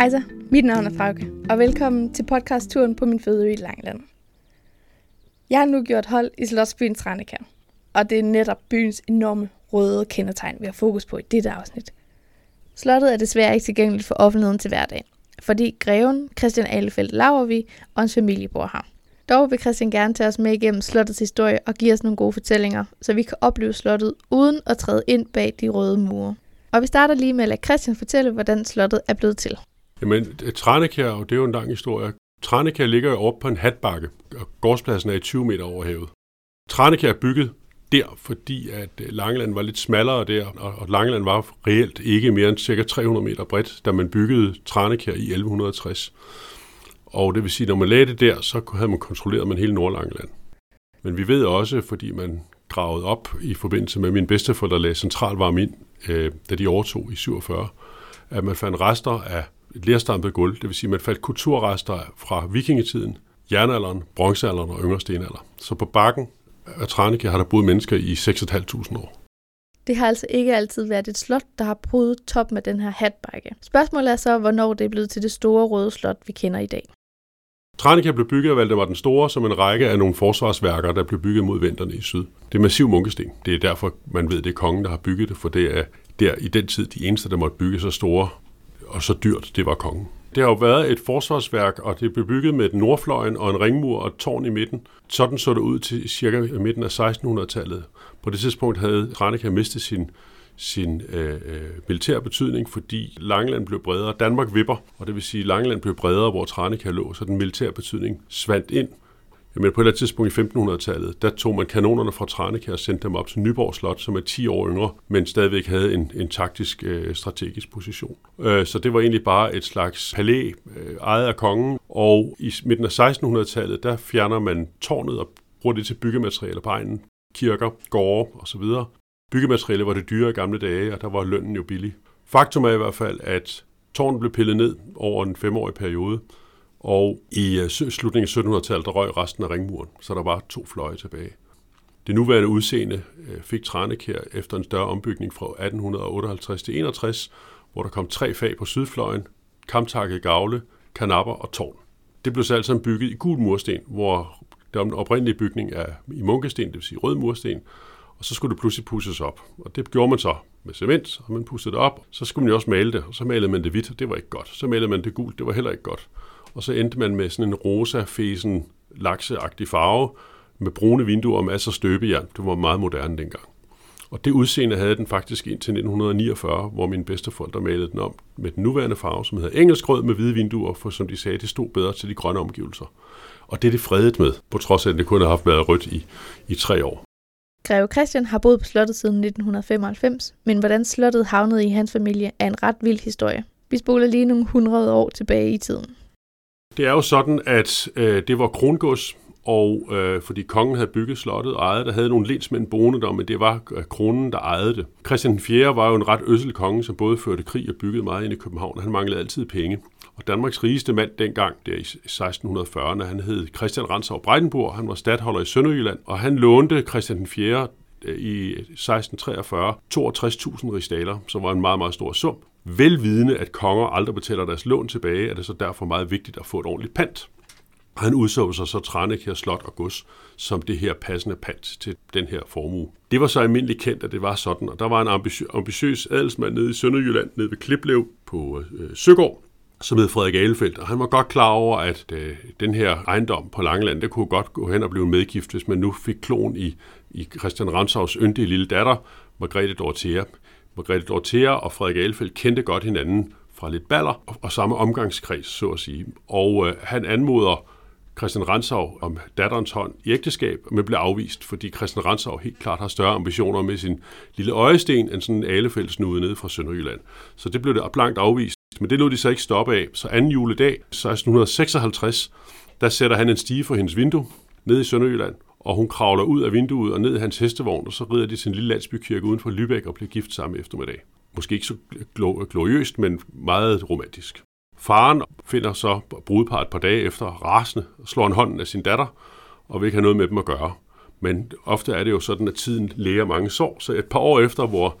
Hej så, mit navn er Frauke, og velkommen til podcastturen på min fødeø i Langland. Jeg har nu gjort hold i Slottsbyen Tranekær, og det er netop byens enorme røde kendetegn, vi har fokus på i dette afsnit. Slottet er desværre ikke tilgængeligt for offentligheden til hverdag, fordi greven Christian Alefeldt Lavervi og hans familie bor her. Dog vil Christian gerne tage os med igennem slottets historie og give os nogle gode fortællinger, så vi kan opleve slottet uden at træde ind bag de røde mure. Og vi starter lige med at lade Christian fortælle, hvordan slottet er blevet til. Jamen, Tranekær, og det er jo en lang historie. Tranekær ligger jo oppe på en hatbakke, og gårdspladsen er i 20 meter over havet. Tranekær er bygget der, fordi at øh, Langeland var lidt smallere der, og Langeland var reelt ikke mere end cirka 300 meter bredt, da man byggede Tranekær i 1160. Og det vil sige, når man lagde det der, så havde man kontrolleret man hele Nordlangeland. Men vi ved også, fordi man gravede op i forbindelse med min bedsteforældre lagde centralvarme ind, øh, da de overtog i 47, at man fandt rester af et lerstampet gulv, det vil sige, at man fandt kulturrester fra vikingetiden, jernalderen, bronzealderen og yngre stenalder. Så på bakken af Tranike har der boet mennesker i 6.500 år. Det har altså ikke altid været et slot, der har prydet toppen af den her hatbakke. Spørgsmålet er så, hvornår det er blevet til det store røde slot, vi kender i dag. Tranika blev bygget af Valdemar den Store som en række af nogle forsvarsværker, der blev bygget mod venterne i syd. Det er massiv munkesten. Det er derfor, man ved, det er kongen, der har bygget det, for det er der i den tid de eneste, der måtte bygge så store og så dyrt, det var kongen. Det har jo været et forsvarsværk, og det blev bygget med et nordfløjen og en ringmur og et tårn i midten. Sådan så det ud til cirka midten af 1600-tallet. På det tidspunkt havde Tranekær mistet sin sin øh, øh, militær betydning, fordi Langeland blev bredere. Danmark vipper, og det vil sige, at Langeland blev bredere, hvor Tranekær lå, så den militære betydning svandt ind. Jamen på et eller andet tidspunkt i 1500-tallet, der tog man kanonerne fra Tranekær og sendte dem op til Nyborg Slot, som er 10 år yngre, men stadigvæk havde en, en taktisk øh, strategisk position. Øh, så det var egentlig bare et slags palæ øh, ejet af kongen, og i midten af 1600-tallet, der fjerner man tårnet og bruger det til byggematerialer på egnen, kirker, gårde osv. Byggematerialer var det dyre i gamle dage, og der var lønnen jo billig. Faktum er i hvert fald, at tårnet blev pillet ned over en femårig periode, og i øh, slutningen af 1700-tallet, der røg resten af ringmuren, så der var to fløje tilbage. Det nuværende udseende øh, fik Tranekær efter en større ombygning fra 1858 til 61, hvor der kom tre fag på sydfløjen, kamtakket gavle, kanapper og tårn. Det blev så alt sammen bygget i gul mursten, hvor den oprindelige bygning er i munkesten, det vil sige rød mursten, og så skulle det pludselig pusses op. Og det gjorde man så med cement, og man pussede det op. Så skulle man jo også male det, og så malede man det hvidt, og det var ikke godt. Så malede man det gult, det var heller ikke godt. Og så endte man med sådan en rosa, fesen, lakseagtig farve, med brune vinduer og masser af støbejern. Det var meget moderne dengang. Og det udseende havde den faktisk indtil 1949, hvor mine bedsteforældre malede den om med den nuværende farve, som hedder engelskrød med hvide vinduer, for som de sagde, det stod bedre til de grønne omgivelser. Og det er det fredet med, på trods af, at det kun har haft været rødt i, i tre år. Greve Christian har boet på slottet siden 1995, men hvordan slottet havnede i hans familie er en ret vild historie. Vi spoler lige nogle hundrede år tilbage i tiden. Det er jo sådan, at øh, det var krongods, og øh, fordi kongen havde bygget slottet og ejet, der havde nogle lensmænd boende der, men det var øh, kronen, der ejede det. Christian 4. var jo en ret øssel konge, som både førte krig og byggede meget ind i København, og han manglede altid penge. Og Danmarks rigeste mand dengang, der i 1640'erne, han hed Christian Ransau Breitenburg, han var stadholder i Sønderjylland, og han lånte Christian 4 øh, i 1643 62.000 rigsdaler, som var en meget, meget stor sum. Velvidende, at konger aldrig betaler deres lån tilbage, er det så derfor meget vigtigt at få et ordentligt pant. Og han udså sig så her Slot og Gods som det her passende pant til den her formue. Det var så almindeligt kendt, at det var sådan, og der var en ambitiøs, ambitiøs adelsmand nede i Sønderjylland, nede ved Kliplev på øh, Søgård, som hed Frederik Alefeldt, og han var godt klar over, at øh, den her ejendom på Langeland, det kunne godt gå hen og blive medgift, hvis man nu fik klon i, i Christian Ramsavs yndige lille datter, Margrethe Dorothea. Margrethe Dorothea og Frederik Elfeldt kendte godt hinanden fra lidt baller og, og samme omgangskreds, så at sige. Og øh, han anmoder Christian Ransau om datterens hånd i ægteskab, men blev afvist, fordi Christian Ransau helt klart har større ambitioner med sin lille øjesten end sådan en alefældsnude nede fra Sønderjylland. Så det blev det blankt afvist. Men det lod de så ikke stoppe af. Så anden juledag, 1656, der sætter han en stige for hendes vindue ned i Sønderjylland, og hun kravler ud af vinduet og ned i hans hestevogn, og så rider de til en lille landsbykirke uden for Lübeck og bliver gift samme eftermiddag. Måske ikke så gloriøst, men meget romantisk. Faren finder så brudepar et par dage efter rasende og slår en hånden af sin datter og vil ikke have noget med dem at gøre. Men ofte er det jo sådan, at tiden læger mange sår. Så et par år efter, hvor,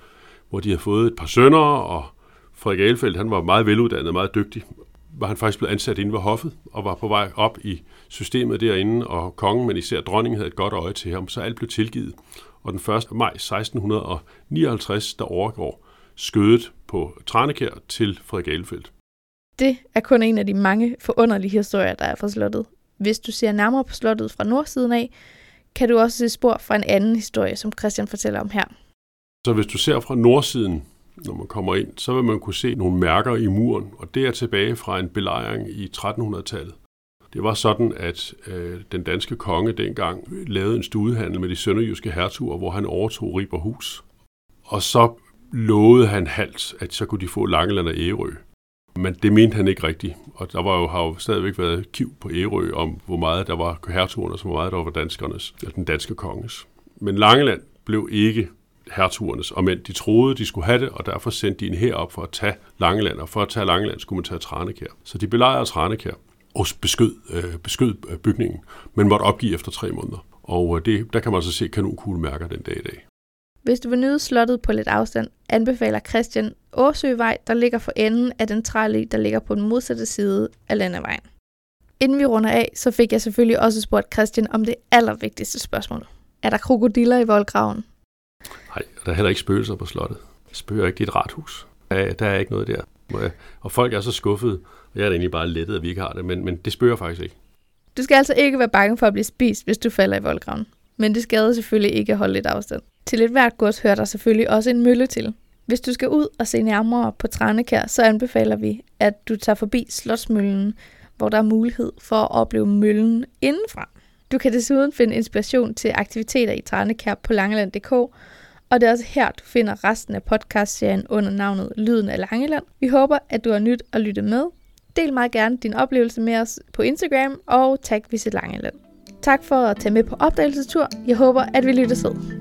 hvor de har fået et par sønner, og Frederik Alefeldt, han var meget veluddannet, meget dygtig, var han faktisk blevet ansat inde ved hoffet, og var på vej op i systemet derinde, og kongen, men især dronningen, havde et godt øje til ham, så alt blev tilgivet. Og den 1. maj 1659, der overgår skødet på Tranekær til Frederik Ahlefeldt. Det er kun en af de mange forunderlige historier, der er fra slottet. Hvis du ser nærmere på slottet fra nordsiden af, kan du også se spor fra en anden historie, som Christian fortæller om her. Så hvis du ser fra nordsiden, når man kommer ind, så vil man kunne se nogle mærker i muren, og det er tilbage fra en belejring i 1300-tallet. Det var sådan, at øh, den danske konge dengang lavede en studehandel med de sønderjyske hertuger, hvor han overtog Riberhus. Og så lovede han halvt, at så kunne de få Langeland og Ærø. Men det mente han ikke rigtigt, og der var jo, har jo stadigvæk været kiv på Ærø om, hvor meget der var hertugernes, og hvor meget der var danskernes, eller den danske konges. Men Langeland blev ikke hertugernes, og men de troede, de skulle have det, og derfor sendte de en her op for at tage Langeland, og for at tage Langeland skulle man tage Tranekær. Så de belejrede Tranekær og beskød, øh, beskød øh, bygningen, men måtte opgive efter tre måneder. Og øh, det, der kan man så se kanonkuglemærker den dag i dag. Hvis du vil nyde slottet på lidt afstand, anbefaler Christian Åsøvej, der ligger for enden af den trælige, der ligger på den modsatte side af landevejen. Inden vi runder af, så fik jeg selvfølgelig også spurgt Christian om det allervigtigste spørgsmål. Er der krokodiller i voldgraven? Nej, der er heller ikke spøgelser på slottet. Spøger ikke i et rathus. Der, der er ikke noget der. Og folk er så skuffede. Jeg er da egentlig bare lettet, at vi ikke har det, men, men det spøger faktisk ikke. Du skal altså ikke være bange for at blive spist, hvis du falder i voldgraven. Men det skader selvfølgelig ikke at holde lidt afstand. Til et hvert gods hører der selvfølgelig også en mølle til. Hvis du skal ud og se nærmere på Tranekær, så anbefaler vi, at du tager forbi Slotsmøllen, hvor der er mulighed for at opleve møllen indenfra. Du kan desuden finde inspiration til aktiviteter i Tranekær på langeland.dk, og det er også her, du finder resten af podcastserien under navnet Lyden af Langeland. Vi håber, at du har nyt at lytte med. Del meget gerne din oplevelse med os på Instagram og tag Visit Langeland. Tak for at tage med på opdagelsestur. Jeg håber, at vi lyttes ved.